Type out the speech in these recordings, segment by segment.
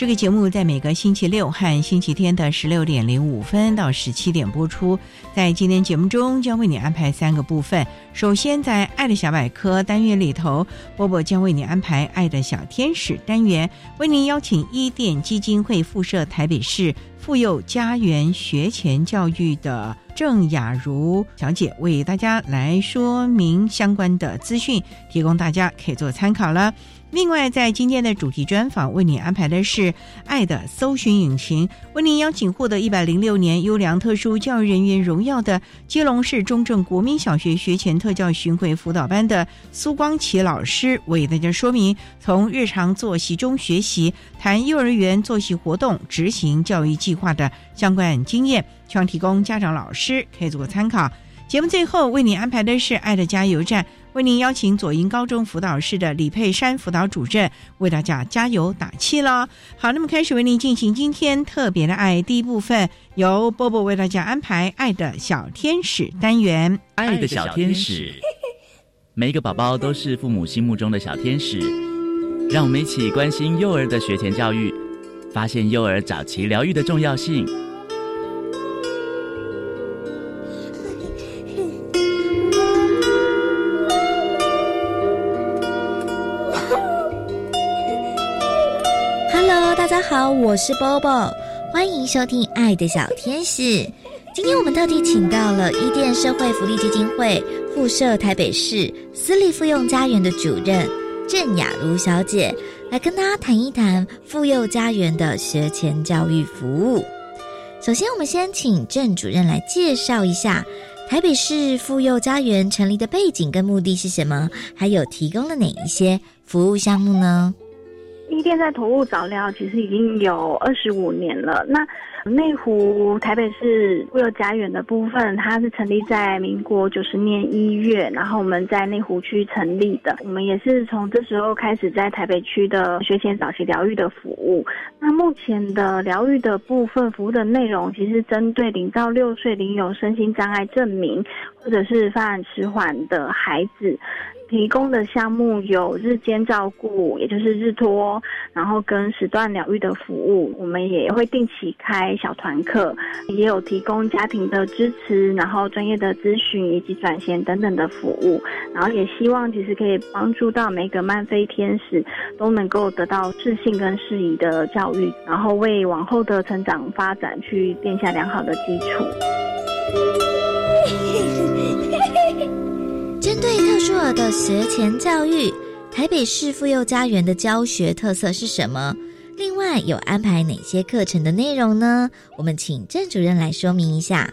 这个节目在每个星期六和星期天的十六点零五分到十七点播出。在今天节目中，将为你安排三个部分。首先，在“爱的小百科”单元里头，波波将为你安排“爱的小天使”单元，为您邀请伊甸基金会附设台北市妇幼家园学前教育的郑雅茹小姐，为大家来说明相关的资讯，提供大家可以做参考了。另外，在今天的主题专访，为你安排的是“爱的搜寻引擎”，为您邀请获得一百零六年优良特殊教育人员荣耀的基隆市中正国民小学学前特教巡回辅导班的苏光奇老师，为大家说明从日常作息中学习，谈幼儿园作息活动执行教育计划的相关经验，希望提供家长、老师可以做个参考。节目最后为您安排的是“爱的加油站”。为您邀请左营高中辅导室的李佩珊辅导主任为大家加油打气了。好，那么开始为您进行今天特别的爱第一部分，由波波为大家安排“爱的小天使”单元。爱的小天使，每一个宝宝都是父母心目中的小天使。让我们一起关心幼儿的学前教育，发现幼儿早期疗愈的重要性。我是 Bobo，欢迎收听《爱的小天使》。今天我们特地请到了伊甸社会福利基金会附设台北市私立妇幼家园的主任郑雅茹小姐，来跟大家谈一谈妇幼家园的学前教育服务。首先，我们先请郑主任来介绍一下台北市妇幼家园成立的背景跟目的是什么，还有提供了哪一些服务项目呢？一店在投入早疗，其实已经有二十五年了。那内湖台北市妇幼家园的部分，它是成立在民国九十年一月，然后我们在内湖区成立的。我们也是从这时候开始在台北区的学前早期疗愈的服务。那目前的疗愈的部分服务的内容，其实针对零到六岁零有身心障碍证明或者是发展迟缓的孩子。提供的项目有日间照顾，也就是日托，然后跟时段疗愈的服务，我们也会定期开小团课，也有提供家庭的支持，然后专业的咨询以及转衔等等的服务，然后也希望其实可以帮助到每个慢飞天使都能够得到适性跟适宜的教育，然后为往后的成长发展去奠下良好的基础。幼儿的学前教育，台北市妇幼家园的教学特色是什么？另外有安排哪些课程的内容呢？我们请郑主任来说明一下。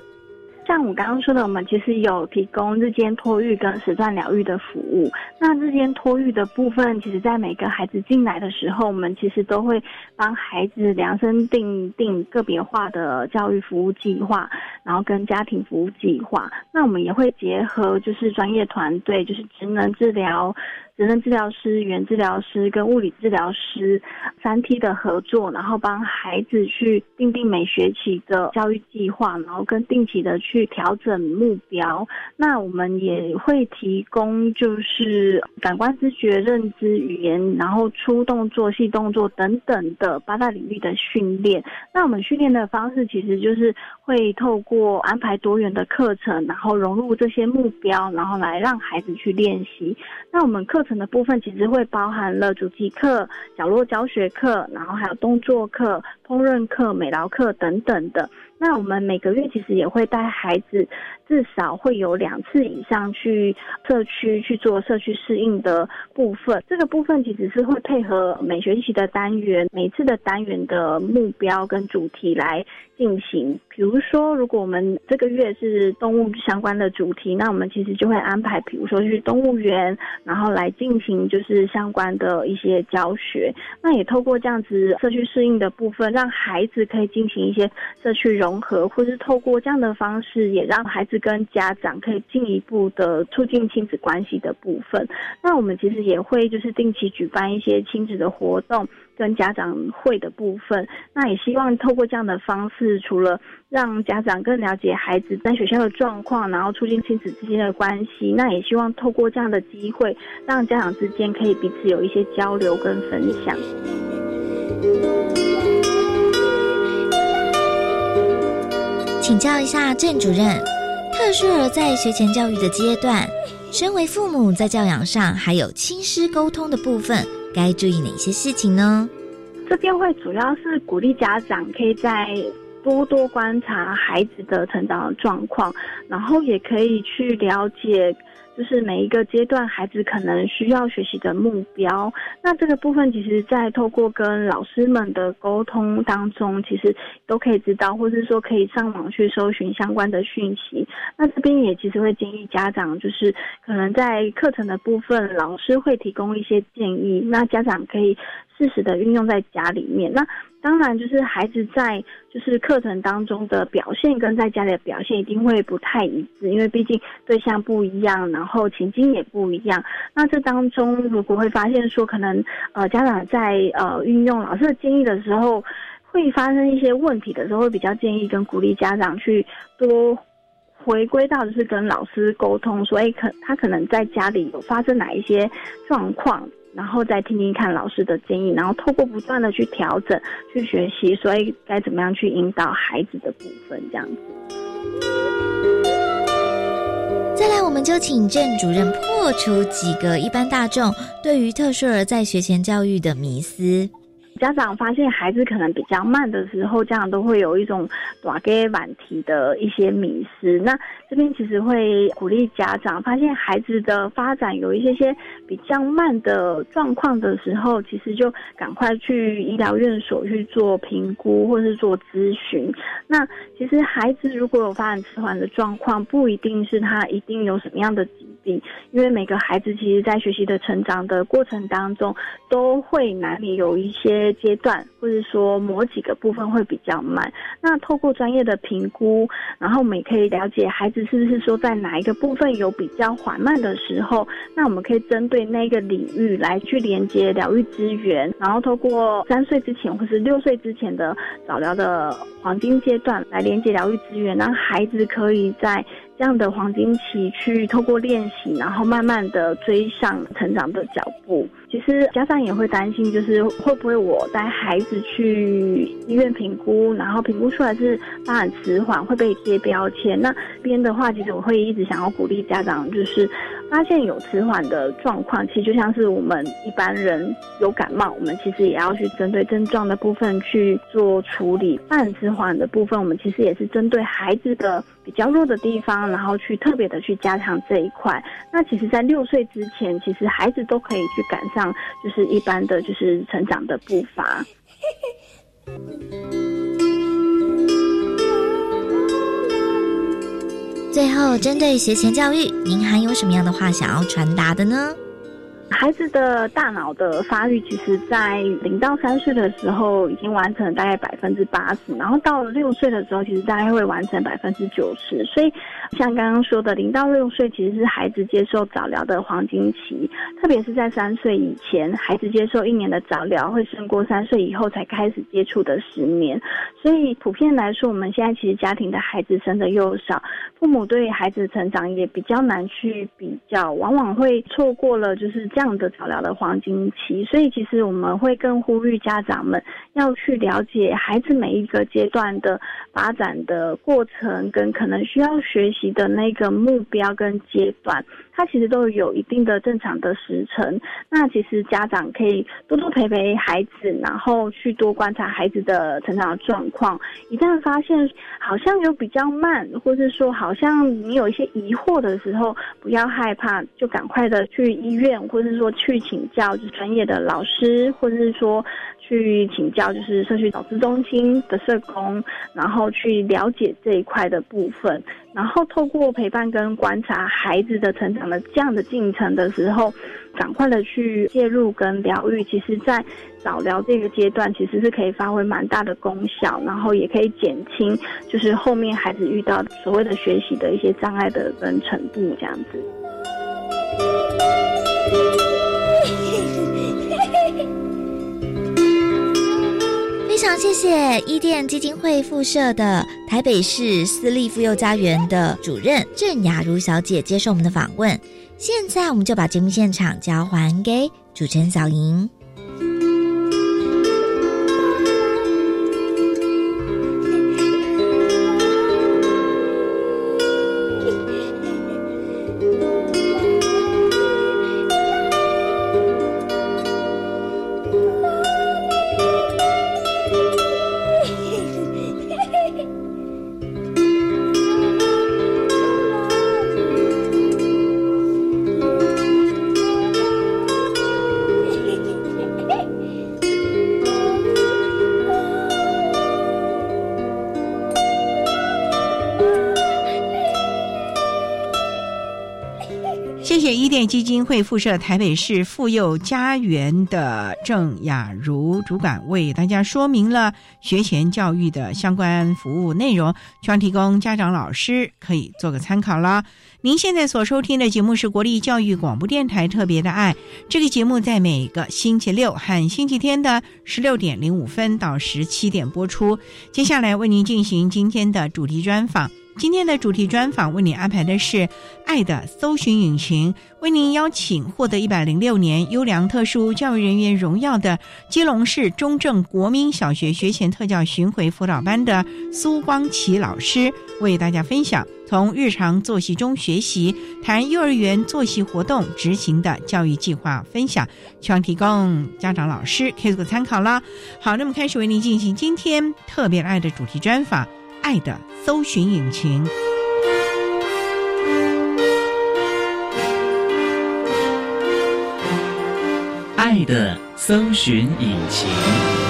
像我刚刚说的，我们其实有提供日间托育跟时段疗愈的服务。那日间托育的部分，其实在每个孩子进来的时候，我们其实都会帮孩子量身定定个别化的教育服务计划，然后跟家庭服务计划。那我们也会结合就是专业团队，就是职能治疗。责任治疗师、语言治疗师跟物理治疗师三 T 的合作，然后帮孩子去定定每学期的教育计划，然后跟定期的去调整目标。那我们也会提供就是感官知觉、认知、语言，然后粗动作、细动作等等的八大领域的训练。那我们训练的方式其实就是会透过安排多元的课程，然后融入这些目标，然后来让孩子去练习。那我们课程的部分其实会包含了主题课、角落教学课，然后还有动作课、烹饪课、美劳课等等的。那我们每个月其实也会带孩子，至少会有两次以上去社区去做社区适应的部分。这个部分其实是会配合每学期的单元，每次的单元的目标跟主题来进行。比如说，如果我们这个月是动物相关的主题，那我们其实就会安排，比如说去动物园，然后来进行就是相关的一些教学。那也透过这样子社区适应的部分，让孩子可以进行一些社区融。融合，或是透过这样的方式，也让孩子跟家长可以进一步的促进亲子关系的部分。那我们其实也会就是定期举办一些亲子的活动，跟家长会的部分。那也希望透过这样的方式，除了让家长更了解孩子在学校的状况，然后促进亲子之间的关系，那也希望透过这样的机会，让家长之间可以彼此有一些交流跟分享。请教一下郑主任，特殊儿在学前教育的阶段，身为父母在教养上还有亲师沟通的部分，该注意哪些事情呢？这边会主要是鼓励家长可以在多多观察孩子的成长状况，然后也可以去了解。就是每一个阶段孩子可能需要学习的目标，那这个部分其实，在透过跟老师们的沟通当中，其实都可以知道，或是说可以上网去搜寻相关的讯息。那这边也其实会建议家长，就是可能在课程的部分，老师会提供一些建议，那家长可以适时的运用在家里面。那当然，就是孩子在就是课程当中的表现跟在家里的表现一定会不太一致，因为毕竟对象不一样，然后情境也不一样。那这当中如果会发现说，可能呃家长在呃运用老师的建议的时候，会发生一些问题的时候，会比较建议跟鼓励家长去多回归到就是跟老师沟通，所以可他可能在家里有发生哪一些状况。然后再听听看老师的建议，然后透过不断的去调整、去学习，所以该怎么样去引导孩子的部分，这样子。再来，我们就请郑主任破除几个一般大众对于特殊儿在学前教育的迷思。家长发现孩子可能比较慢的时候，家长都会有一种短给晚提的一些迷失。那这边其实会鼓励家长，发现孩子的发展有一些些比较慢的状况的时候，其实就赶快去医疗院所去做评估或是做咨询。那其实孩子如果有发展迟缓的状况，不一定是他一定有什么样的疾病，因为每个孩子其实在学习的成长的过程当中，都会难免有一些。阶段，或者说某几个部分会比较慢，那透过专业的评估，然后我们也可以了解孩子是不是说在哪一个部分有比较缓慢的时候，那我们可以针对那个领域来去连接疗愈资源，然后透过三岁之前或是六岁之前的早疗的黄金阶段来连接疗愈资源，让孩子可以在。这样的黄金期去透过练习，然后慢慢的追上成长的脚步。其实家长也会担心，就是会不会我带孩子去医院评估，然后评估出来是发展迟缓，会被贴标签。那边的话，其实我会一直想要鼓励家长，就是发现有迟缓的状况，其实就像是我们一般人有感冒，我们其实也要去针对症状的部分去做处理。发展迟缓的部分，我们其实也是针对孩子的。比较弱的地方，然后去特别的去加强这一块。那其实，在六岁之前，其实孩子都可以去赶上，就是一般的就是成长的步伐。最后，针对学前教育，您还有什么样的话想要传达的呢？孩子的大脑的发育，其实在零到三岁的时候已经完成了大概百分之八十，然后到了六岁的时候，其实大概会完成百分之九十。所以，像刚刚说的，零到六岁其实是孩子接受早疗的黄金期，特别是在三岁以前，孩子接受一年的早疗会胜过三岁以后才开始接触的十年。所以，普遍来说，我们现在其实家庭的孩子生的又少，父母对孩子成长也比较难去比较，往往会错过了就是。这样的早疗的黄金期，所以其实我们会更呼吁家长们要去了解孩子每一个阶段的发展的过程，跟可能需要学习的那个目标跟阶段，它其实都有一定的正常的时程。那其实家长可以多多陪陪孩子，然后去多观察孩子的成长状况。一旦发现好像有比较慢，或者说好像你有一些疑惑的时候，不要害怕，就赶快的去医院或。是说去请教就是专业的老师，或者是说去请教就是社区导师中心的社工，然后去了解这一块的部分，然后透过陪伴跟观察孩子的成长的这样的进程的时候，赶快的去介入跟疗愈，其实在早疗这个阶段其实是可以发挥蛮大的功效，然后也可以减轻就是后面孩子遇到所谓的学习的一些障碍的跟程度这样子。非常谢谢伊甸基金会附设的台北市私立妇幼家园的主任郑雅茹小姐接受我们的访问。现在，我们就把节目现场交还给主持人小莹。谢谢伊甸基金会附设台北市妇幼家园的郑雅茹主管为大家说明了学前教育的相关服务内容，希望提供家长老师可以做个参考了。您现在所收听的节目是国立教育广播电台特别的爱，这个节目在每个星期六和星期天的十六点零五分到十七点播出。接下来为您进行今天的主题专访。今天的主题专访为您安排的是《爱的搜寻引擎》，为您邀请获得一百零六年优良特殊教育人员荣耀的基隆市中正国民小学学前特教巡回辅导班的苏光奇老师，为大家分享从日常作息中学习，谈幼儿园作息活动执行的教育计划分享，希望提供家长老师可以做个参考啦。好，那么开始为您进行今天特别爱的主题专访。爱的搜寻引擎，爱的搜寻引擎。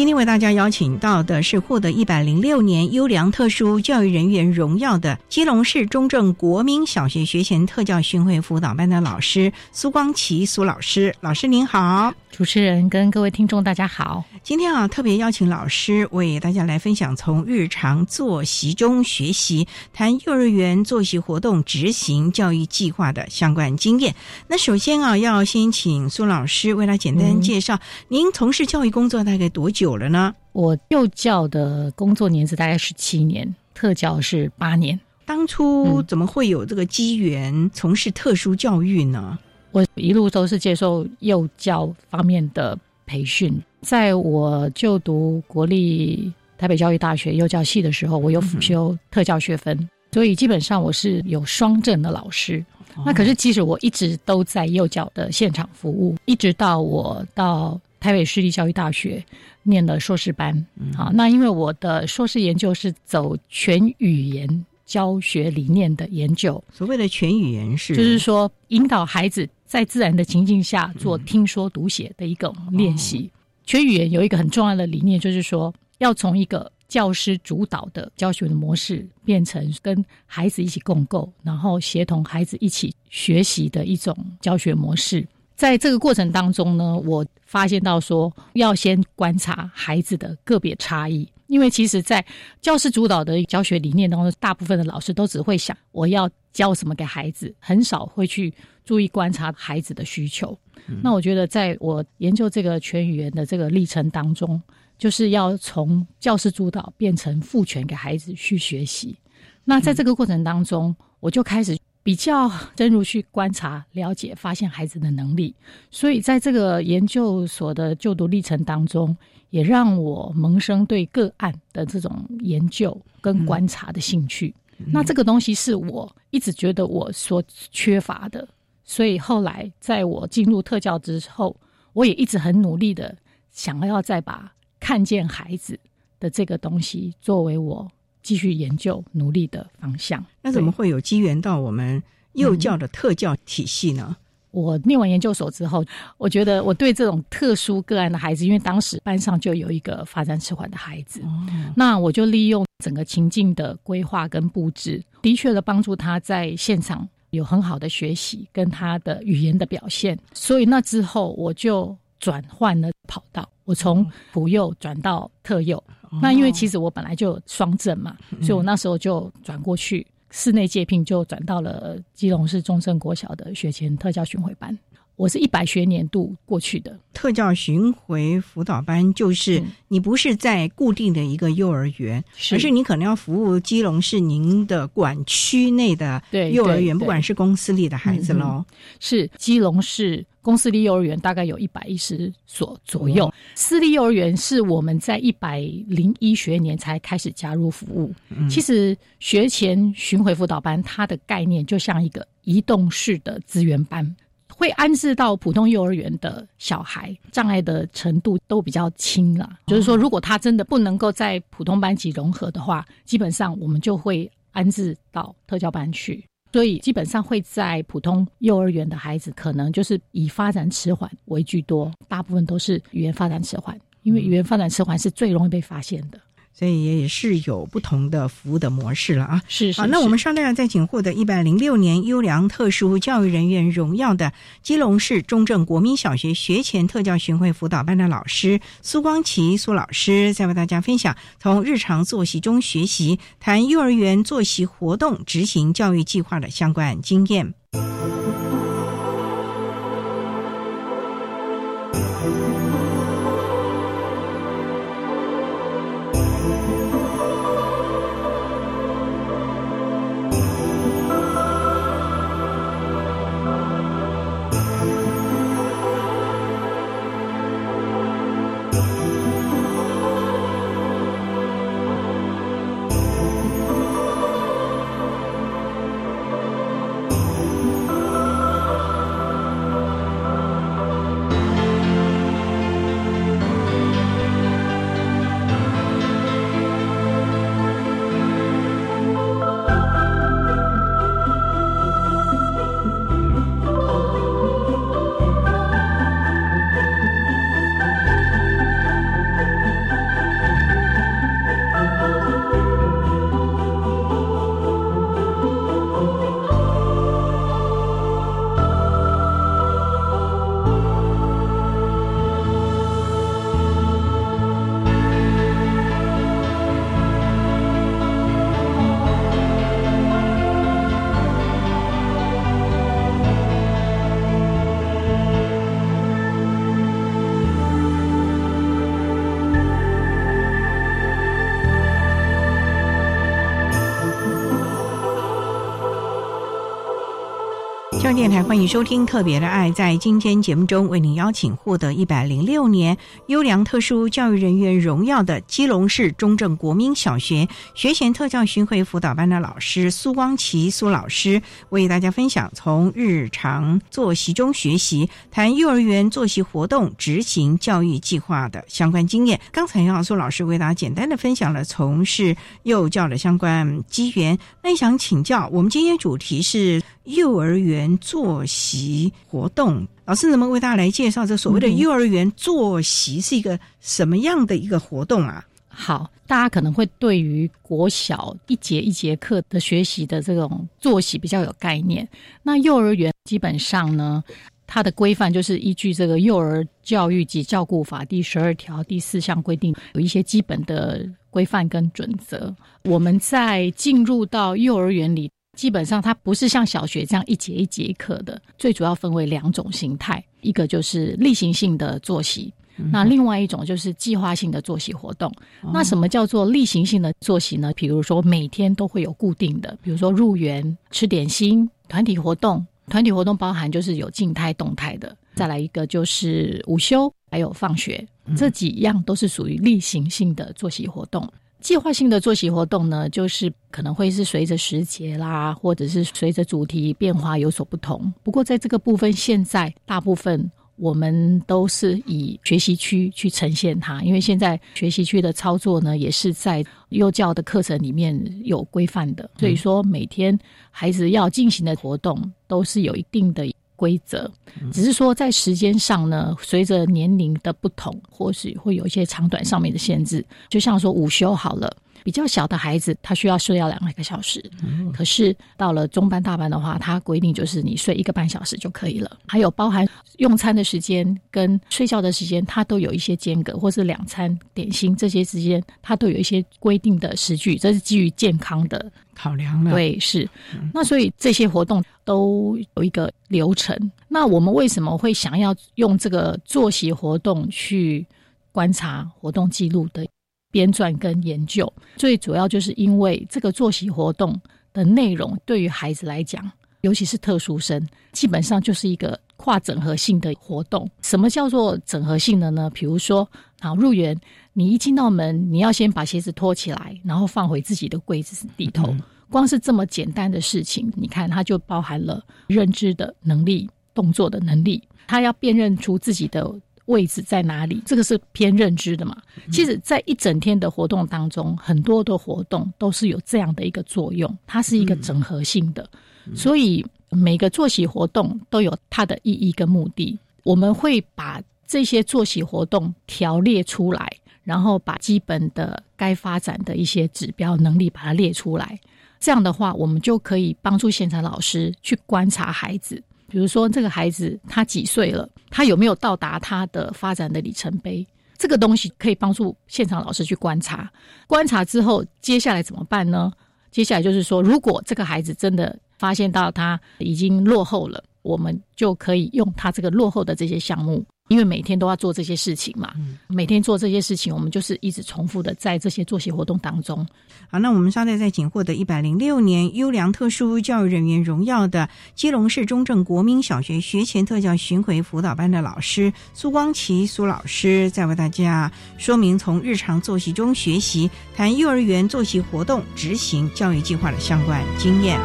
今天为大家邀请到的是获得一百零六年优良特殊教育人员荣耀的基隆市中正国民小学学前特教巡回辅导班的老师苏光琪苏老师，老师您好。主持人跟各位听众大家好，今天啊特别邀请老师为大家来分享从日常作息中学习，谈幼儿园作息活动执行教育计划的相关经验。那首先啊要先请苏老师为他简单介绍，您从事教育工作大概多久了呢？我幼教的工作年资大概是七年，特教是八年。当初怎么会有这个机缘从事特殊教育呢？我一路都是接受幼教方面的培训，在我就读国立台北教育大学幼教系的时候，我有辅修特教学分，所以基本上我是有双证的老师。那可是，即使我一直都在幼教的现场服务，一直到我到台北市立教育大学念了硕士班啊。那因为我的硕士研究是走全语言教学理念的研究，所谓的全语言是，就是说引导孩子。在自然的情境下做听说读写的一个练习，全语言有一个很重要的理念，就是说要从一个教师主导的教学的模式，变成跟孩子一起共构，然后协同孩子一起学习的一种教学模式。在这个过程当中呢，我发现到说，要先观察孩子的个别差异，因为其实，在教师主导的教学理念当中，大部分的老师都只会想我要教什么给孩子，很少会去注意观察孩子的需求。那我觉得，在我研究这个全语言的这个历程当中，就是要从教师主导变成赋权给孩子去学习。那在这个过程当中，我就开始。比较深入去观察、了解、发现孩子的能力，所以在这个研究所的就读历程当中，也让我萌生对个案的这种研究跟观察的兴趣。那这个东西是我一直觉得我所缺乏的，所以后来在我进入特教之后，我也一直很努力的想要再把看见孩子的这个东西作为我。继续研究努力的方向，那怎么会有机缘到我们幼教的特教体系呢？我念完研究所之后，我觉得我对这种特殊个案的孩子，因为当时班上就有一个发展迟缓的孩子，那我就利用整个情境的规划跟布置，的确的帮助他在现场有很好的学习跟他的语言的表现。所以那之后我就转换了跑道，我从普幼转到特幼。那因为其实我本来就有双证嘛，所以我那时候就转过去室内借聘，就转到了基隆市中正国小的学前特教巡回班。我是一百学年度过去的。特教巡回辅导班，就是你不是在固定的一个幼儿园，而是你可能要服务基隆市您的管区内的幼儿园，不管是公私立的孩子喽。是基隆市公私立幼儿园大概有一百一十所左右，私立幼儿园是我们在一百零一学年才开始加入服务。其实学前巡回辅导班它的概念就像一个移动式的资源班。会安置到普通幼儿园的小孩，障碍的程度都比较轻了。就是说，如果他真的不能够在普通班级融合的话，基本上我们就会安置到特教班去。所以，基本上会在普通幼儿园的孩子，可能就是以发展迟缓为居多，大部分都是语言发展迟缓，因为语言发展迟缓是最容易被发现的。所以也是有不同的服务的模式了啊！是好，那我们商量再请获得一百零六年优良特殊教育人员荣耀的基隆市中正国民小学学前特教巡回辅导班的老师苏光琪苏老师，再为大家分享从日常作息中学习，谈幼儿园作息活动执行教育计划的相关经验。电台欢迎收听《特别的爱》。在今天节目中，为您邀请获得一百零六年优良特殊教育人员荣耀的基隆市中正国民小学学前特教巡回辅导班的老师苏光奇苏老师，为大家分享从日常作息中学习，谈幼儿园作息活动执行教育计划的相关经验。刚才杨苏老师为大家简单的分享了从事幼教的相关机缘。那想请教，我们今天主题是幼儿园。作息活动。老师，能不能为大家来介绍这所谓的幼儿园坐席是一个什么样的一个活动啊？好，大家可能会对于国小一节一节课的学习的这种作息比较有概念。那幼儿园基本上呢，它的规范就是依据这个《幼儿教育及照顾法》第十二条第四项规定，有一些基本的规范跟准则。我们在进入到幼儿园里。基本上它不是像小学这样一节一节课的，最主要分为两种形态，一个就是例行性的作息，那另外一种就是计划性的作息活动。那什么叫做例行性的作息呢？比如说每天都会有固定的，比如说入园、吃点心、团体活动。团体活动包含就是有静态、动态的。再来一个就是午休，还有放学，这几样都是属于例行性的作息活动。计划性的作息活动呢，就是可能会是随着时节啦，或者是随着主题变化有所不同。不过在这个部分，现在大部分我们都是以学习区去呈现它，因为现在学习区的操作呢，也是在幼教的课程里面有规范的。所以说，每天孩子要进行的活动都是有一定的。规则，只是说在时间上呢，随着年龄的不同，或许会有一些长短上面的限制。就像说午休好了。比较小的孩子，他需要睡要两个小时。可是到了中班、大班的话，他规定就是你睡一个半小时就可以了。还有包含用餐的时间跟睡觉的时间，它都有一些间隔，或是两餐点心这些之间，它都有一些规定的时距。这是基于健康的考量了。对，是。那所以这些活动都有一个流程。那我们为什么会想要用这个作息活动去观察活动记录的？编撰跟研究，最主要就是因为这个作息活动的内容对于孩子来讲，尤其是特殊生，基本上就是一个跨整合性的活动。什么叫做整合性的呢？比如说，好入园，你一进到门，你要先把鞋子脱起来，然后放回自己的柜子里头。光是这么简单的事情，你看它就包含了认知的能力、动作的能力，他要辨认出自己的。位置在哪里？这个是偏认知的嘛？其实，在一整天的活动当中，很多的活动都是有这样的一个作用，它是一个整合性的。所以，每个作息活动都有它的意义跟目的。我们会把这些作息活动条列出来，然后把基本的该发展的一些指标能力把它列出来。这样的话，我们就可以帮助现场老师去观察孩子。比如说，这个孩子他几岁了？他有没有到达他的发展的里程碑？这个东西可以帮助现场老师去观察。观察之后，接下来怎么办呢？接下来就是说，如果这个孩子真的发现到他已经落后了，我们就可以用他这个落后的这些项目。因为每天都要做这些事情嘛，每天做这些事情，我们就是一直重复的在这些作息活动当中。好，那我们稍待再请获得一百零六年优良特殊教育人员荣耀的基隆市中正国民小学学前特教巡回辅导班的老师苏光琪苏老师，再为大家说明从日常作息中学习，谈幼儿园作息活动执行教育计划的相关经验。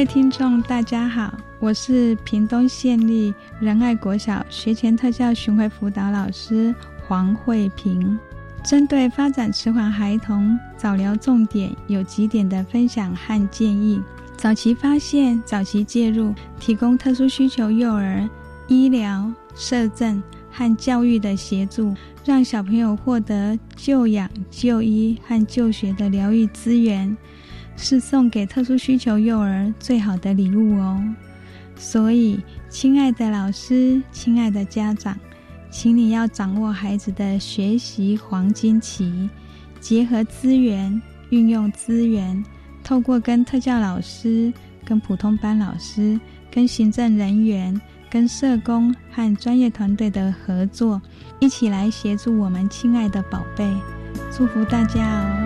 位听众大家好，我是屏东县立仁爱国小学前特教巡回辅导老师黄慧平。针对发展迟缓孩童早疗重点，有几点的分享和建议：早期发现、早期介入，提供特殊需求幼儿医疗、社政和教育的协助，让小朋友获得就养、就医和就学的疗愈资源。是送给特殊需求幼儿最好的礼物哦，所以，亲爱的老师，亲爱的家长，请你要掌握孩子的学习黄金期，结合资源，运用资源，透过跟特教老师、跟普通班老师、跟行政人员、跟社工和专业团队的合作，一起来协助我们亲爱的宝贝，祝福大家哦。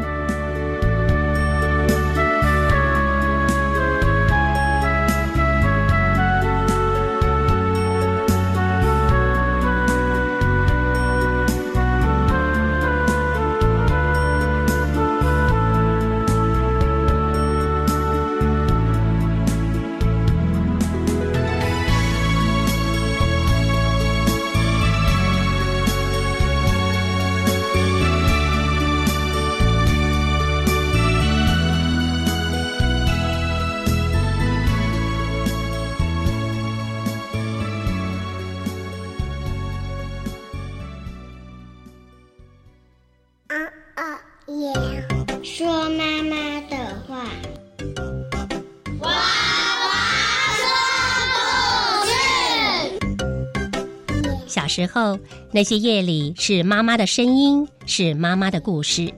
时候，那些夜里是妈妈的声音，是妈妈的故事。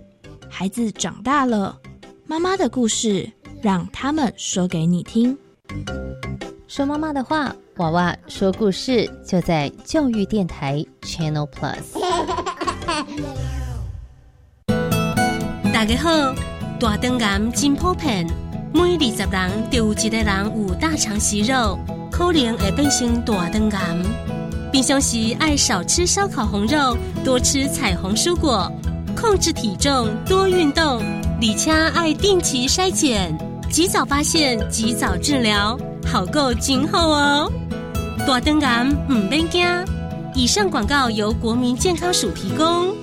孩子长大了，妈妈的故事让他们说给你听。说妈妈的话，娃娃说故事，就在教育电台 Channel Plus。大家好，大肠癌真普遍，每二十人就有一个人有大肠息肉，可能会变成大肠癌。平常时爱少吃烧烤红肉，多吃彩虹蔬果，控制体重，多运动，李佳爱定期筛检，及早发现，及早治疗。好够今后哦！大灯杆唔免惊。以上广告由国民健康署提供。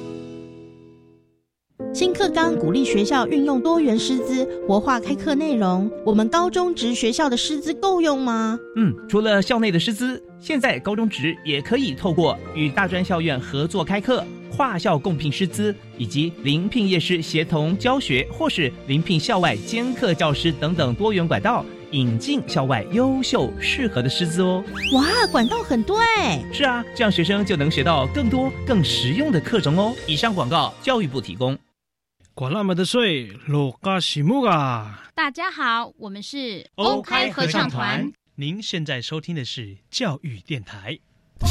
新课纲鼓励学校运用多元师资，活化开课内容。我们高中职学校的师资够用吗？嗯，除了校内的师资，现在高中职也可以透过与大专校院合作开课、跨校共聘师资，以及临聘业师协同教学，或是临聘校外兼课教师等等多元管道。引进校外优秀适合的师资哦！哇，管道很多哎！是啊，这样学生就能学到更多更实用的课程哦。以上广告，教育部提供。管那么的水，罗嘎西木啊！大家好，我们是欧开合唱团。您现在收听的是教育电台。中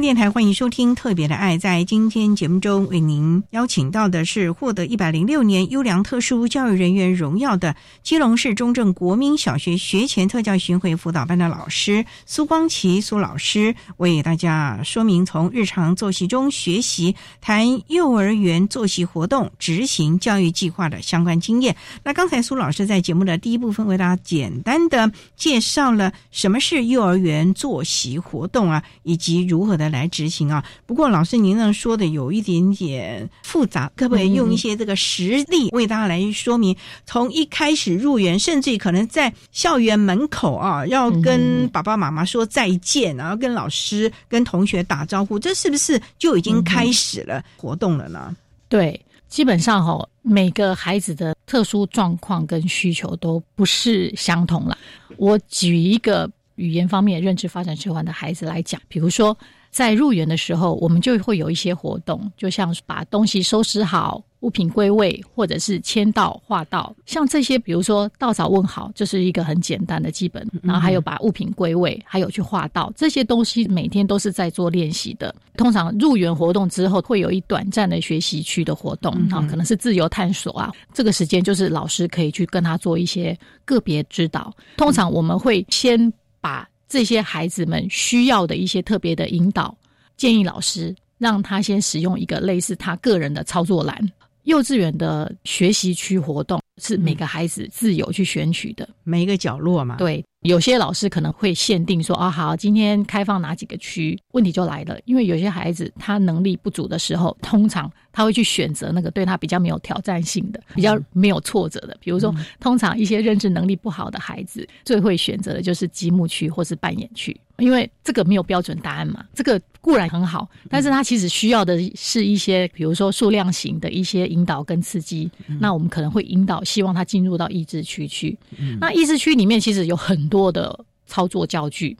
电台欢迎收听《特别的爱》。在今天节目中，为您邀请到的是获得一百零六年优良特殊教育人员荣耀的基隆市中正国民小学学前特教巡回辅导班的老师苏光奇苏老师，为大家说明从日常作息中学习，谈幼儿园作息活动执行教育计划的相关经验。那刚才苏老师在节目的第一部分为大家简单的介绍了什么是幼儿园作息活动啊，以及如何。的来执行啊！不过老师您呢说的有一点点复杂，可不可以用一些这个实例为大家来说明？从一开始入园，甚至可能在校园门口啊，要跟爸爸妈妈说再见，然后跟老师、跟同学打招呼，这是不是就已经开始了活动了呢？对，基本上哈，每个孩子的特殊状况跟需求都不是相同了。我举一个语言方面认知发展迟缓的孩子来讲，比如说。在入园的时候，我们就会有一些活动，就像把东西收拾好、物品归位，或者是签到、画到，像这些，比如说到早问好，这是一个很简单的基本。然后还有把物品归位，还有去画到这些东西，每天都是在做练习的。通常入园活动之后，会有一短暂的学习区的活动啊，可能是自由探索啊。这个时间就是老师可以去跟他做一些个别指导。通常我们会先把。这些孩子们需要的一些特别的引导，建议老师让他先使用一个类似他个人的操作栏。幼稚园的学习区活动是每个孩子自由去选取的，每一个角落嘛。对，有些老师可能会限定说：“啊，好，今天开放哪几个区？”问题就来了，因为有些孩子他能力不足的时候，通常。他会去选择那个对他比较没有挑战性的、比较没有挫折的，比如说，通常一些认知能力不好的孩子，最会选择的就是积木区或是扮演区，因为这个没有标准答案嘛。这个固然很好，但是他其实需要的是一些，比如说数量型的一些引导跟刺激。那我们可能会引导，希望他进入到益智区去。那益智区里面其实有很多的操作教具。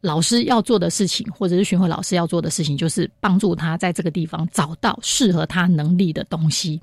老师要做的事情，或者是巡回老师要做的事情，就是帮助他在这个地方找到适合他能力的东西，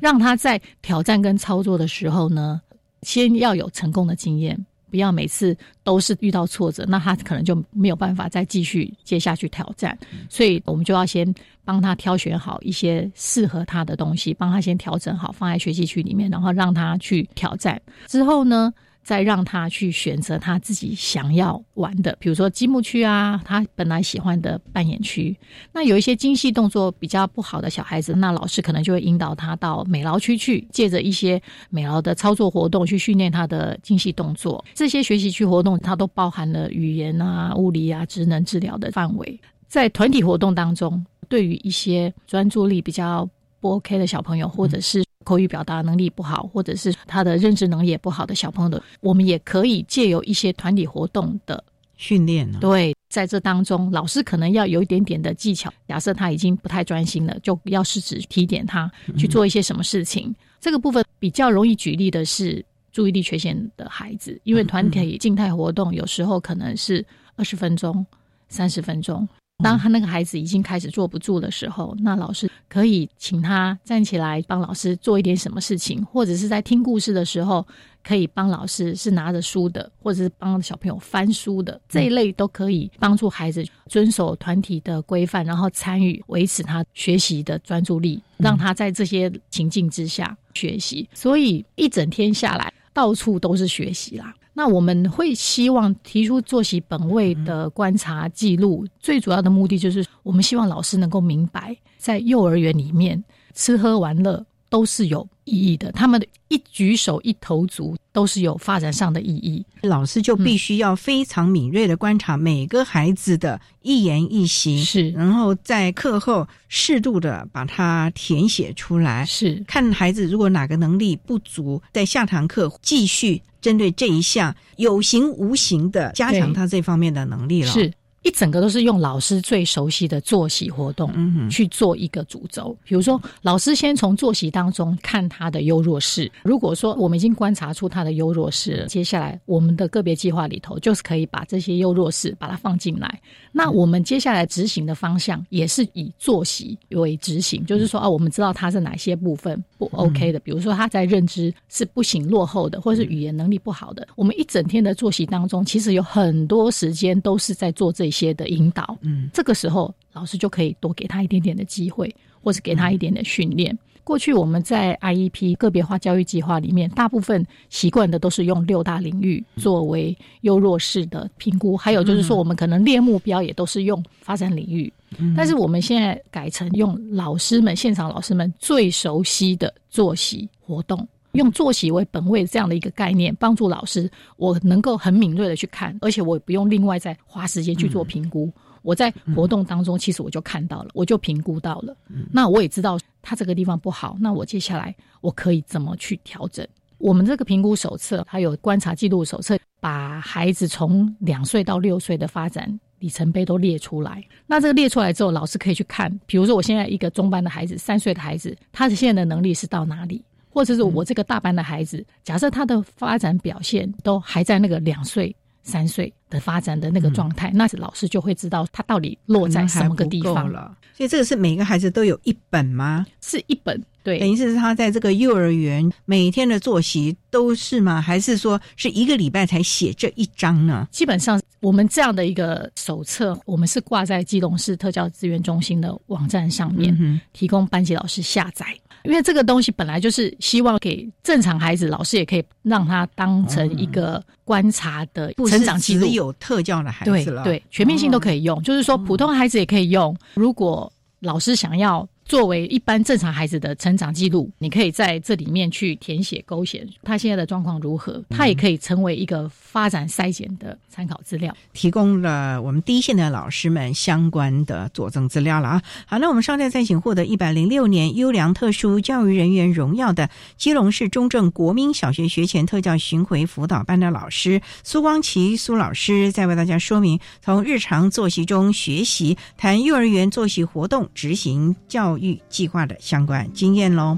让他在挑战跟操作的时候呢，先要有成功的经验，不要每次都是遇到挫折，那他可能就没有办法再继续接下去挑战。所以我们就要先帮他挑选好一些适合他的东西，帮他先调整好，放在学习区里面，然后让他去挑战。之后呢？再让他去选择他自己想要玩的，比如说积木区啊，他本来喜欢的扮演区。那有一些精细动作比较不好的小孩子，那老师可能就会引导他到美劳区去，借着一些美劳的操作活动去训练他的精细动作。这些学习区活动，它都包含了语言啊、物理啊、职能治疗的范围。在团体活动当中，对于一些专注力比较不 OK 的小朋友，或者是口语表达能力不好，或者是他的认知能力也不好的小朋友的，我们也可以借由一些团体活动的训练。对，在这当中，老师可能要有一点点的技巧。假设他已经不太专心了，就要试着提点他去做一些什么事情。这个部分比较容易举例的是注意力缺陷的孩子，因为团体静态活动有时候可能是二十分钟、三十分钟。当他那个孩子已经开始坐不住的时候，那老师可以请他站起来帮老师做一点什么事情，或者是在听故事的时候，可以帮老师是拿着书的，或者是帮小朋友翻书的这一类，都可以帮助孩子遵守团体的规范，然后参与维持他学习的专注力，让他在这些情境之下学习。所以一整天下来，到处都是学习啦。那我们会希望提出作息本位的观察记录，最主要的目的就是我们希望老师能够明白，在幼儿园里面吃喝玩乐都是有意义的，他们的一举手一投足都是有发展上的意义。老师就必须要非常敏锐的观察每个孩子的一言一行，是，然后在课后适度的把它填写出来，是，看孩子如果哪个能力不足，在下堂课继续。针对这一项有形无形的加强他这方面的能力了。是。一整个都是用老师最熟悉的作息活动去做一个主轴，比如说老师先从作息当中看他的优弱势。如果说我们已经观察出他的优弱势了，接下来我们的个别计划里头就是可以把这些优弱势把它放进来。那我们接下来执行的方向也是以作息为执行，就是说啊，我们知道他是哪些部分不 OK 的，比如说他在认知是不行、落后的，或者是语言能力不好的。我们一整天的作息当中，其实有很多时间都是在做这。些的引导，嗯，这个时候老师就可以多给他一点点的机会，或是给他一点点训练。过去我们在 IEP 个别化教育计划里面，大部分习惯的都是用六大领域作为优弱势的评估，还有就是说，我们可能列目标也都是用发展领域。但是我们现在改成用老师们现场老师们最熟悉的作息活动。用作息为本位这样的一个概念，帮助老师，我能够很敏锐的去看，而且我也不用另外再花时间去做评估。我在活动当中，其实我就看到了，我就评估到了。那我也知道他这个地方不好，那我接下来我可以怎么去调整？我们这个评估手册还有观察记录手册，把孩子从两岁到六岁的发展里程碑都列出来。那这个列出来之后，老师可以去看，比如说我现在一个中班的孩子，三岁的孩子，他的现在的能力是到哪里？或者是我这个大班的孩子，假设他的发展表现都还在那个两岁、三岁的发展的那个状态，那老师就会知道他到底落在什么个地方了。所以这个是每个孩子都有一本吗？是一本，对，等于是他在这个幼儿园每天的作息都是吗？还是说是一个礼拜才写这一章呢？基本上，我们这样的一个手册，我们是挂在基隆市特教资源中心的网站上面，嗯提供班级老师下载。因为这个东西本来就是希望给正常孩子，老师也可以让他当成一个观察的成长记录。只有特教的孩子了，对，全面性都可以用。就是说，普通孩子也可以用。如果老师想要。作为一般正常孩子的成长记录，你可以在这里面去填写勾选他现在的状况如何，他也可以成为一个发展筛选的参考资料，提供了我们第一线的老师们相关的佐证资料了啊。好，那我们稍待再请获得一百零六年优良特殊教育人员荣耀的基隆市中正国民小学学前特教巡回辅导班的老师苏光琪苏老师，再为大家说明从日常作息中学习，谈幼儿园作息活动执行教。育计划的相关经验喽。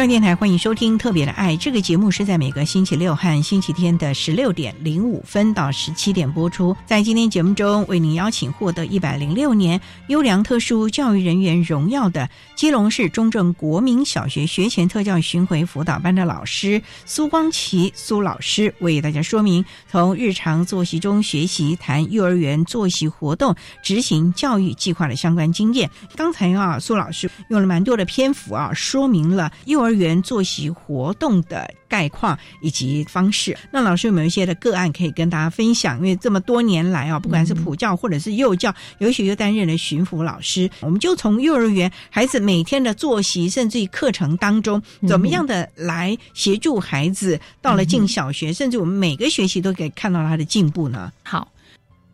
教育电台欢迎收听《特别的爱》这个节目，是在每个星期六和星期天的十六点零五分到十七点播出。在今天节目中，为您邀请获得一百零六年优良特殊教育人员荣耀的基隆市中正国民小学学前特教巡回辅导班的老师苏光奇苏老师，为大家说明从日常作息中学习谈幼儿园作息活动执行教育计划的相关经验。刚才啊，苏老师用了蛮多的篇幅啊，说明了幼儿园作息活动的概况以及方式。那老师有没有一些的个案可以跟大家分享？因为这么多年来啊，不管是普教或者是幼教，尤其又担任了巡抚老师，我们就从幼儿园孩子每天的作息，甚至于课程当中，怎么样的来协助孩子到了进小学，甚至我们每个学期都可以看到他的进步呢？好。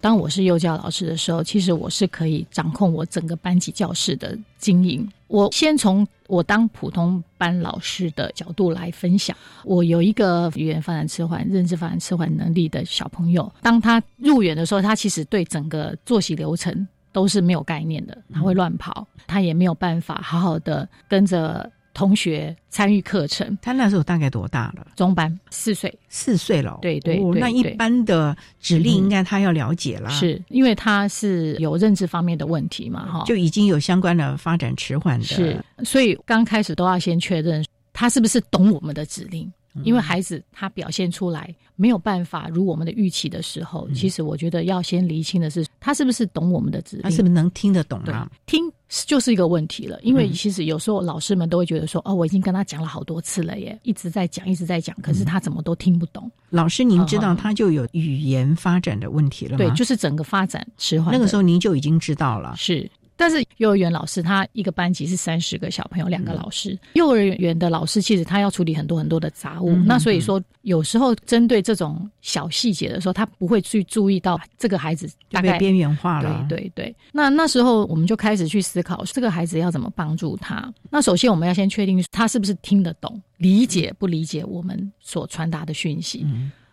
当我是幼教老师的时候，其实我是可以掌控我整个班级教室的经营。我先从我当普通班老师的角度来分享。我有一个语言发展迟缓、认知发展迟缓能力的小朋友，当他入园的时候，他其实对整个作息流程都是没有概念的，他会乱跑，他也没有办法好好的跟着。同学参与课程，他那时候大概多大了？中班，四岁，四岁了。对对，那一般的指令应该他要了解了，是因为他是有认知方面的问题嘛？哈，就已经有相关的发展迟缓的，是，所以刚开始都要先确认他是不是懂我们的指令。因为孩子他表现出来没有办法如我们的预期的时候，其实我觉得要先厘清的是他是不是懂我们的指令，他是不是能听得懂啊？听就是一个问题了。因为其实有时候老师们都会觉得说：“哦，我已经跟他讲了好多次了耶，一直在讲，一直在讲，可是他怎么都听不懂。”老师，您知道他就有语言发展的问题了吗？对，就是整个发展迟缓。那个时候您就已经知道了，是。但是幼儿园老师他一个班级是三十个小朋友，两个老师。幼儿园的老师其实他要处理很多很多的杂物，那所以说有时候针对这种小细节的时候，他不会去注意到这个孩子大概边缘化了。对对对。那那时候我们就开始去思考这个孩子要怎么帮助他。那首先我们要先确定他是不是听得懂、理解不理解我们所传达的讯息。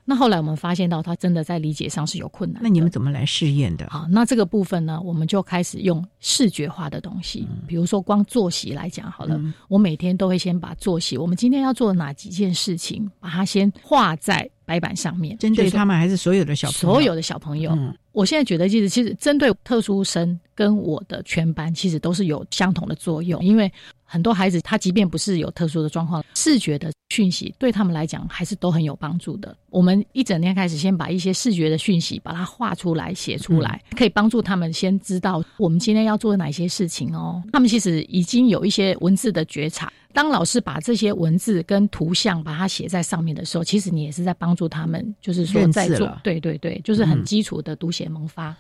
那后来我们发现到他真的在理解上是有困难。那你们怎么来试验的？好，那这个部分呢，我们就开始用视觉化的东西，比如说光作息来讲好了，我每天都会先把作息，我们今天要做哪几件事情，把它先画在白板上面。针对他们还是所有的小朋友所有的小朋友？我现在觉得，其实其实针对特殊生跟我的全班，其实都是有相同的作用，因为。很多孩子，他即便不是有特殊的状况，视觉的讯息对他们来讲还是都很有帮助的。我们一整天开始，先把一些视觉的讯息把它画出来、写出来，可以帮助他们先知道我们今天要做哪些事情哦。他们其实已经有一些文字的觉察。当老师把这些文字跟图像把它写在上面的时候，其实你也是在帮助他们，就是说在做，对对对，就是很基础的读写萌发。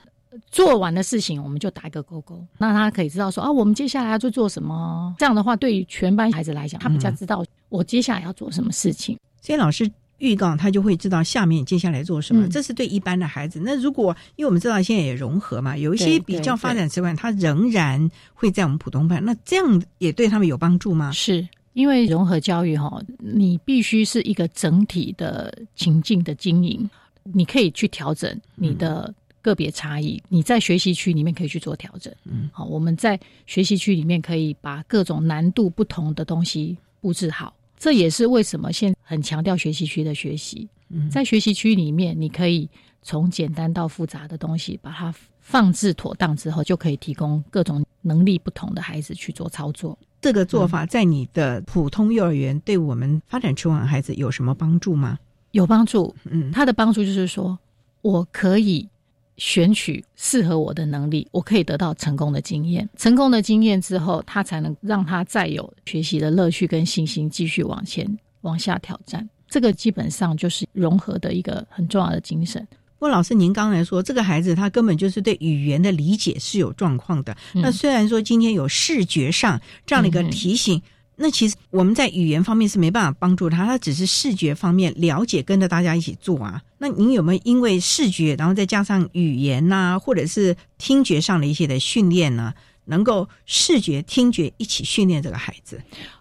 做完的事情，我们就打一个勾勾，那他可以知道说啊，我们接下来要做做什么。这样的话，对于全班孩子来讲，他比较知道我接下来要做什么事情。所以老师预告，他就会知道下面接下来做什么。这是对一般的孩子。那如果因为我们知道现在也融合嘛，有一些比较发展迟缓，他仍然会在我们普通班。那这样也对他们有帮助吗？是因为融合教育哈，你必须是一个整体的情境的经营，你可以去调整你的。个别差异，你在学习区里面可以去做调整。嗯，好，我们在学习区里面可以把各种难度不同的东西布置好。这也是为什么现很强调学习区的学习。嗯，在学习区里面，你可以从简单到复杂的东西把它放置妥当之后，就可以提供各种能力不同的孩子去做操作。这个做法在你的普通幼儿园对我们发展迟缓孩子有什么帮助吗？有帮助。嗯，它的帮助就是说我可以。选取适合我的能力，我可以得到成功的经验。成功的经验之后，他才能让他再有学习的乐趣跟信心，继续往前往下挑战。这个基本上就是融合的一个很重要的精神。不过，老师您刚才说，这个孩子他根本就是对语言的理解是有状况的。那虽然说今天有视觉上这样的一个提醒。那其实我们在语言方面是没办法帮助他，他只是视觉方面了解，跟着大家一起做啊。那您有没有因为视觉，然后再加上语言呐，或者是听觉上的一些的训练呢，能够视觉、听觉一起训练这个孩子？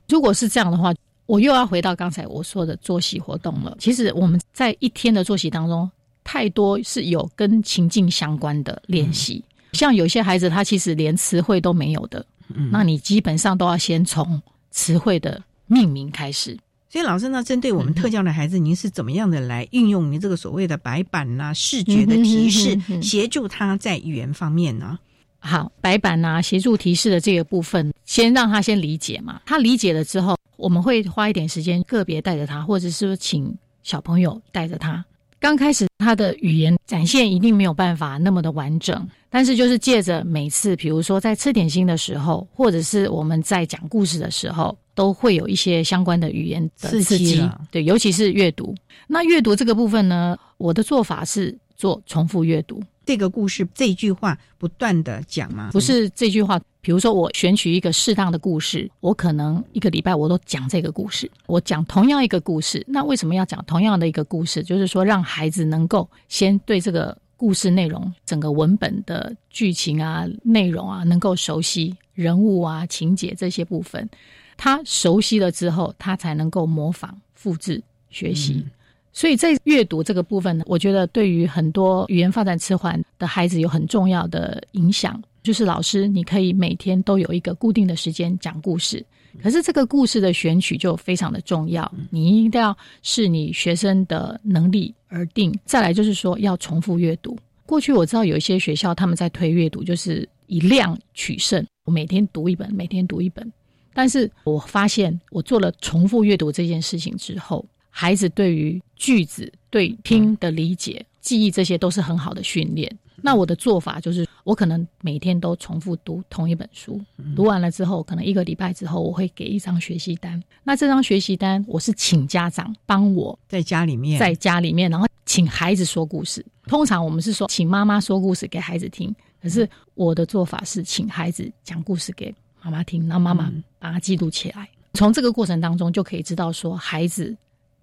如果是这样的话，我又要回到刚才我说的作息活动了。其实我们在一天的作息当中，太多是有跟情境相关的练习，像有些孩子他其实连词汇都没有的，那你基本上都要先从。词汇的命名开始。所以老师呢，针对我们特教的孩子，您是怎么样的来运用您这个所谓的白板呐、视觉的提示，协助他在语言方面呢？好，白板呐，协助提示的这个部分，先让他先理解嘛。他理解了之后，我们会花一点时间个别带着他，或者是请小朋友带着他。刚开始他的语言展现一定没有办法那么的完整，但是就是借着每次，比如说在吃点心的时候，或者是我们在讲故事的时候。都会有一些相关的语言的刺激，对，尤其是阅读。那阅读这个部分呢，我的做法是做重复阅读。这个故事这句话不断的讲吗？不是这句话，比如说我选取一个适当的故事，我可能一个礼拜我都讲这个故事，我讲同样一个故事。那为什么要讲同样的一个故事？就是说让孩子能够先对这个故事内容、整个文本的剧情啊、内容啊，能够熟悉人物啊、情节这些部分。他熟悉了之后，他才能够模仿、复制、学习。所以在阅读这个部分呢，我觉得对于很多语言发展迟缓的孩子有很重要的影响。就是老师，你可以每天都有一个固定的时间讲故事，可是这个故事的选取就非常的重要，你一定要视你学生的能力而定。再来就是说要重复阅读。过去我知道有一些学校他们在推阅读，就是以量取胜，我每天读一本，每天读一本。但是我发现，我做了重复阅读这件事情之后，孩子对于句子、对听的理解、记忆这些都是很好的训练。那我的做法就是，我可能每天都重复读同一本书，读完了之后，可能一个礼拜之后，我会给一张学习单。那这张学习单，我是请家长帮我在家里面，在家里面，然后请孩子说故事。通常我们是说，请妈妈说故事给孩子听，可是我的做法是，请孩子讲故事给。妈妈听，让妈妈把它记录起来。从这个过程当中，就可以知道说孩子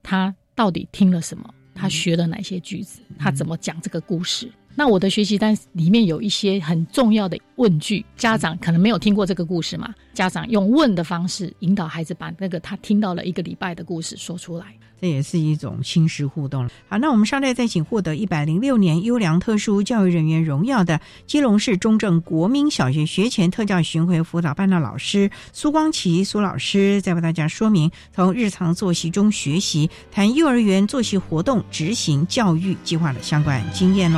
他到底听了什么，他学了哪些句子，他怎么讲这个故事。那我的学习单里面有一些很重要的问句，家长可能没有听过这个故事嘛？家长用问的方式引导孩子把那个他听到了一个礼拜的故事说出来。这也是一种亲师互动。好，那我们稍待再请获得一百零六年优良特殊教育人员荣耀的基隆市中正国民小学学前特教巡回辅导班的老师苏光琪苏老师，再为大家说明从日常作息中学习，谈幼儿园作息活动执行教育计划的相关经验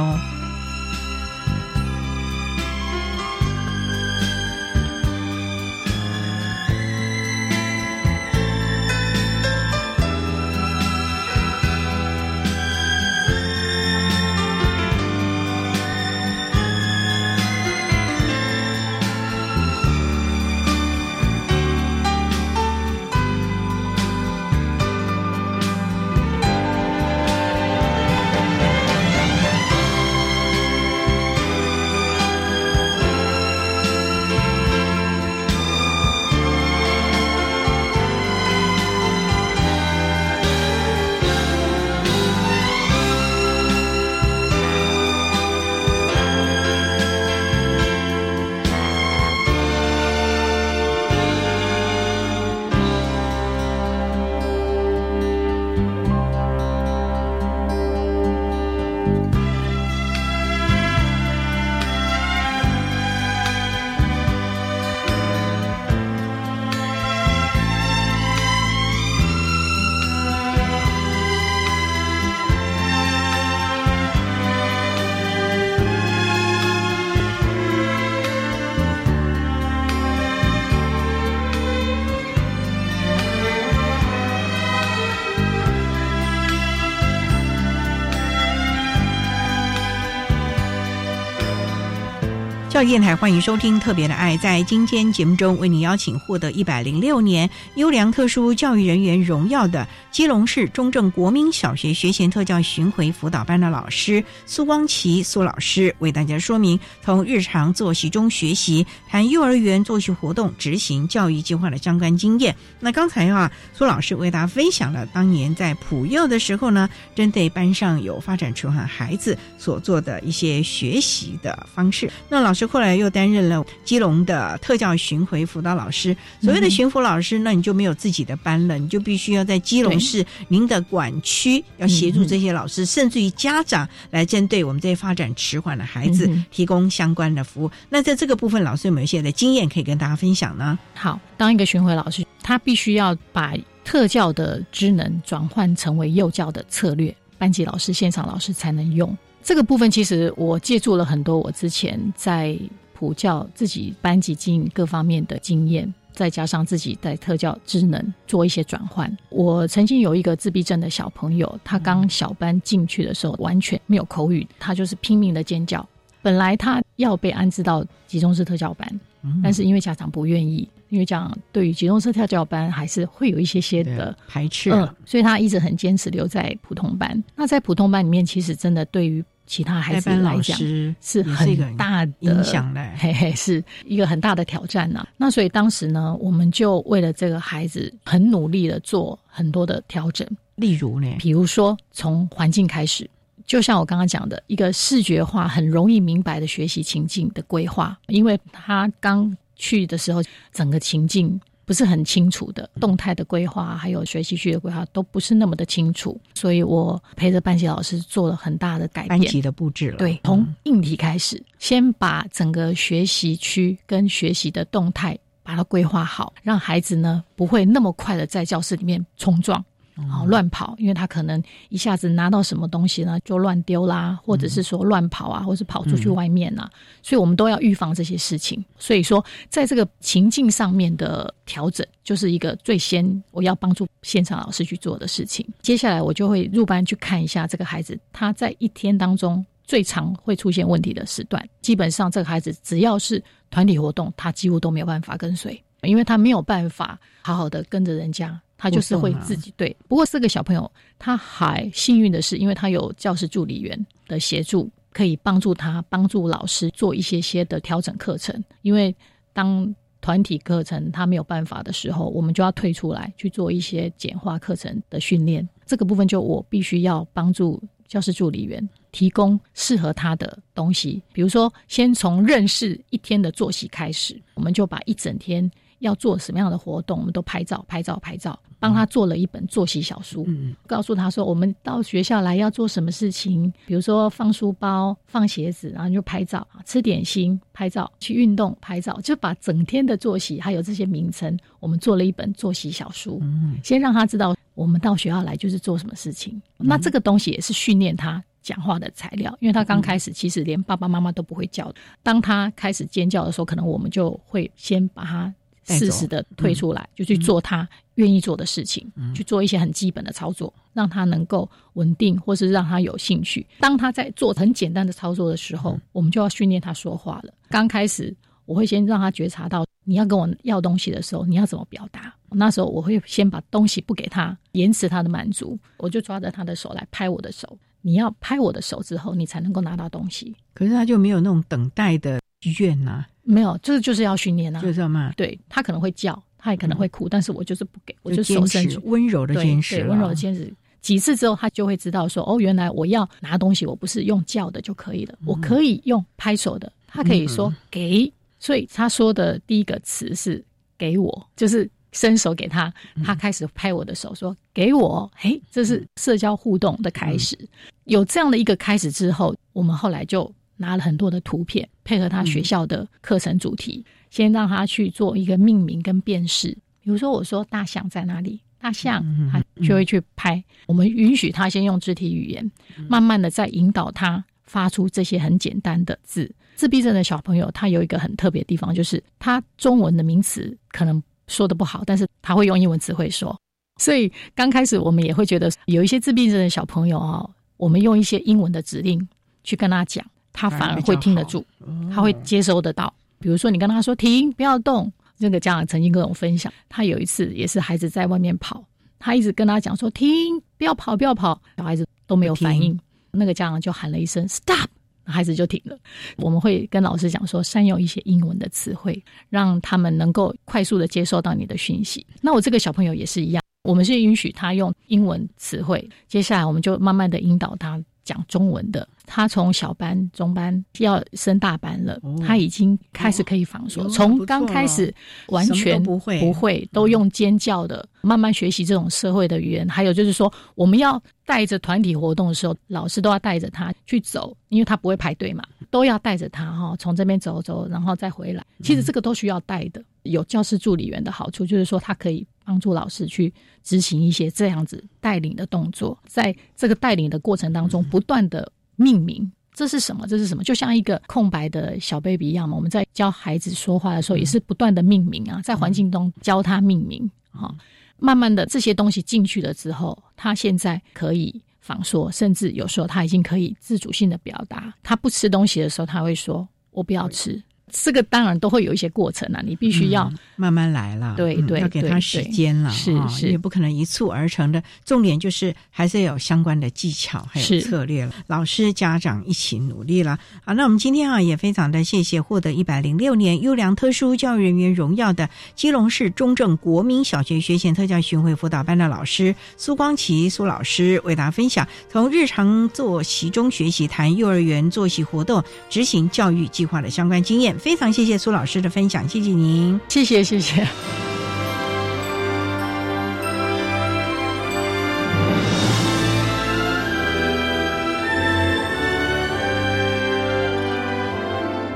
电台欢迎收听《特别的爱》。在今天节目中，为您邀请获得一百零六年优良特殊教育人员荣耀的基隆市中正国民小学学前特教巡回辅导班的老师苏光奇苏老师，为大家说明从日常作息中学习，谈幼儿园作息活动执行教育计划的相关经验。那刚才啊，苏老师为大家分享了当年在普幼的时候呢，针对班上有发展迟缓孩子所做的一些学习的方式。那老师。后来又担任了基隆的特教巡回辅导老师。所谓的巡辅老师，那你就没有自己的班了，你就必须要在基隆市您的管区要协助这些老师，甚至于家长来针对我们这些发展迟缓的孩子提供相关的服务。那在这个部分，老师有没有一些的经验可以跟大家分享呢？好，当一个巡回老师。他必须要把特教的职能转换成为幼教的策略，班级老师、现场老师才能用。这个部分其实我借助了很多我之前在普教自己班级经营各方面的经验。再加上自己在特教职能做一些转换。我曾经有一个自闭症的小朋友，他刚小班进去的时候完全没有口语，他就是拼命的尖叫。本来他要被安置到集中式特教班，但是因为家长不愿意，因为这样对于集中式特教班还是会有一些些的排斥，所以他一直很坚持留在普通班。那在普通班里面，其实真的对于其他孩子来讲是很大的影响的，嘿嘿，是一个很大的挑战呐。那所以当时呢，我们就为了这个孩子很努力的做很多的调整，例如呢，比如说从环境开始，就像我刚刚讲的一个视觉化、很容易明白的学习情境的规划，因为他刚去的时候，整个情境。不是很清楚的动态的规划，还有学习区的规划都不是那么的清楚，所以我陪着班级老师做了很大的改变。班级的布置了，对，从硬体开始，先把整个学习区跟学习的动态把它规划好，让孩子呢不会那么快的在教室里面冲撞。好乱跑，因为他可能一下子拿到什么东西呢，就乱丢啦，或者是说乱跑啊，或是跑出去外面啊，所以我们都要预防这些事情。所以说，在这个情境上面的调整，就是一个最先我要帮助现场老师去做的事情。接下来我就会入班去看一下这个孩子，他在一天当中最常会出现问题的时段。基本上，这个孩子只要是团体活动，他几乎都没有办法跟随，因为他没有办法好好的跟着人家。他就是会自己对，不过这个小朋友他还幸运的是，因为他有教师助理员的协助，可以帮助他帮助老师做一些些的调整课程。因为当团体课程他没有办法的时候，我们就要退出来去做一些简化课程的训练。这个部分就我必须要帮助教师助理员提供适合他的东西，比如说先从认识一天的作息开始，我们就把一整天要做什么样的活动，我们都拍照拍照拍照。帮他做了一本作息小书，告诉他说：我们到学校来要做什么事情，比如说放书包、放鞋子，然后就拍照；吃点心、拍照；去运动、拍照，就把整天的作息还有这些名称，我们做了一本作息小书。先让他知道我们到学校来就是做什么事情。那这个东西也是训练他讲话的材料，因为他刚开始其实连爸爸妈妈都不会叫。当他开始尖叫的时候，可能我们就会先把他。适时的退出来，就去做他愿意做的事情，去做一些很基本的操作，让他能够稳定，或是让他有兴趣。当他在做很简单的操作的时候，我们就要训练他说话了。刚开始，我会先让他觉察到你要跟我要东西的时候，你要怎么表达。那时候我会先把东西不给他，延迟他的满足。我就抓着他的手来拍我的手，你要拍我的手之后，你才能够拿到东西。可是他就没有那种等待的愿呐。没有，这个就是要训练啊，就是嘛。对他可能会叫，他也可能会哭，但是我就是不给，我就手伸出，温柔的坚持，温柔的坚持几次之后，他就会知道说，哦，原来我要拿东西，我不是用叫的就可以了，我可以用拍手的。他可以说给，所以他说的第一个词是给我，就是伸手给他，他开始拍我的手说给我，嘿，这是社交互动的开始。有这样的一个开始之后，我们后来就。拿了很多的图片，配合他学校的课程主题，先让他去做一个命名跟辨识。比如说，我说大象在哪里，大象，他就会去拍。我们允许他先用肢体语言，慢慢的再引导他发出这些很简单的字。自闭症的小朋友，他有一个很特别的地方，就是他中文的名词可能说的不好，但是他会用英文词汇说。所以刚开始我们也会觉得，有一些自闭症的小朋友啊，我们用一些英文的指令去跟他讲。他反而会听得住，他会接收得到。比如说，你跟他说“停，不要动”，这个家长曾经跟我分享，他有一次也是孩子在外面跑，他一直跟他讲说“停，不要跑，不要跑”，小孩子都没有反应。那个家长就喊了一声 “stop”，孩子就停了。我们会跟老师讲说，善用一些英文的词汇，让他们能够快速的接收到你的讯息。那我这个小朋友也是一样，我们是允许他用英文词汇，接下来我们就慢慢的引导他。讲中文的，他从小班、中班要升大班了，他已经开始可以仿说，从刚开始完全不会，不会都用尖叫的，慢慢学习这种社会的语言。还有就是说，我们要带着团体活动的时候，老师都要带着他去走，因为他不会排队嘛，都要带着他哈，从这边走走，然后再回来。其实这个都需要带的。有教师助理员的好处，就是说他可以。帮助老师去执行一些这样子带领的动作，在这个带领的过程当中，不断的命名这是什么，这是什么，就像一个空白的小 baby 一样嘛。我们在教孩子说话的时候，也是不断的命名啊，在环境中教他命名哈。慢慢的这些东西进去了之后，他现在可以仿说，甚至有时候他已经可以自主性的表达。他不吃东西的时候，他会说：“我不要吃。”这个当然都会有一些过程啊，你必须要慢慢来了，对对，要给他时间了，是是，也不可能一蹴而成的。重点就是还是要有相关的技巧还有策略了，老师家长一起努力了。好，那我们今天啊也非常的谢谢获得一百零六年优良特殊教育人员荣耀的基隆市中正国民小学学前特教巡回辅导班的老师苏光琪苏老师为大家分享从日常作息中学习谈幼儿园作息活动执行教育计划的相关经验。非常谢谢苏老师的分享，谢谢您，谢谢谢谢。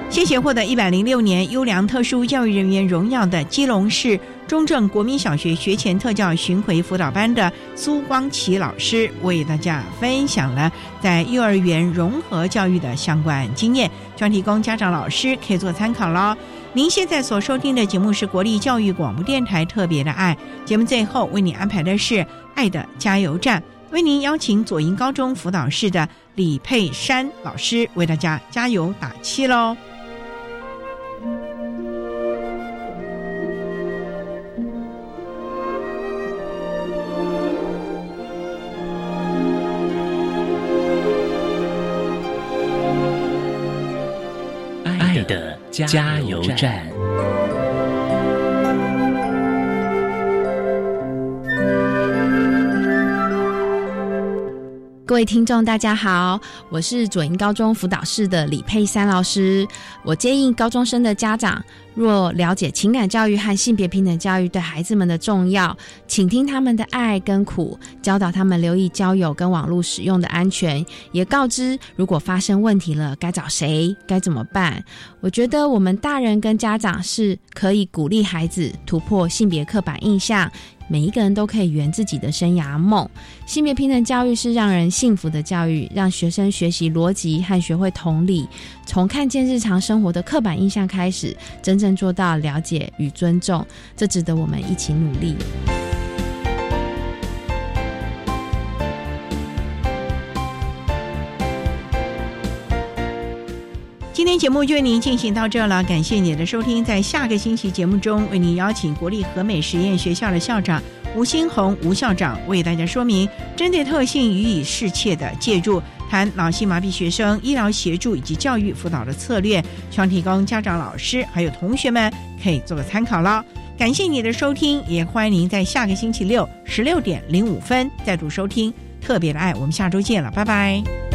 谢谢获得一百零六年优良特殊教育人员荣耀的基隆市中正国民小学学前特教巡回辅导班的苏光奇老师，为大家分享了在幼儿园融合教育的相关经验，专提供家长老师可以做参考喽。您现在所收听的节目是国立教育广播电台特别的爱节目，最后为您安排的是爱的加油站，为您邀请左营高中辅导室的李佩珊老师为大家加油打气喽。加油站。各位听众，大家好，我是左营高中辅导室的李佩珊老师。我建议高中生的家长，若了解情感教育和性别平等教育对孩子们的重要，倾听他们的爱跟苦，教导他们留意交友跟网络使用的安全，也告知如果发生问题了该找谁，该怎么办。我觉得我们大人跟家长是可以鼓励孩子突破性别刻板印象。每一个人都可以圆自己的生涯梦。性别平等教育是让人幸福的教育，让学生学习逻辑和学会同理，从看见日常生活的刻板印象开始，真正做到了解与尊重。这值得我们一起努力。天节目就为您进行到这了，感谢您的收听。在下个星期节目中，为您邀请国立和美实验学校的校长吴新红吴校长为大家说明针对特性予以适切的介入，谈脑性麻痹学生医疗协助以及教育辅导的策略，希望提供家长、老师还有同学们可以做个参考了。感谢你的收听，也欢迎您在下个星期六十六点零五分再度收听特别的爱。我们下周见了，拜拜。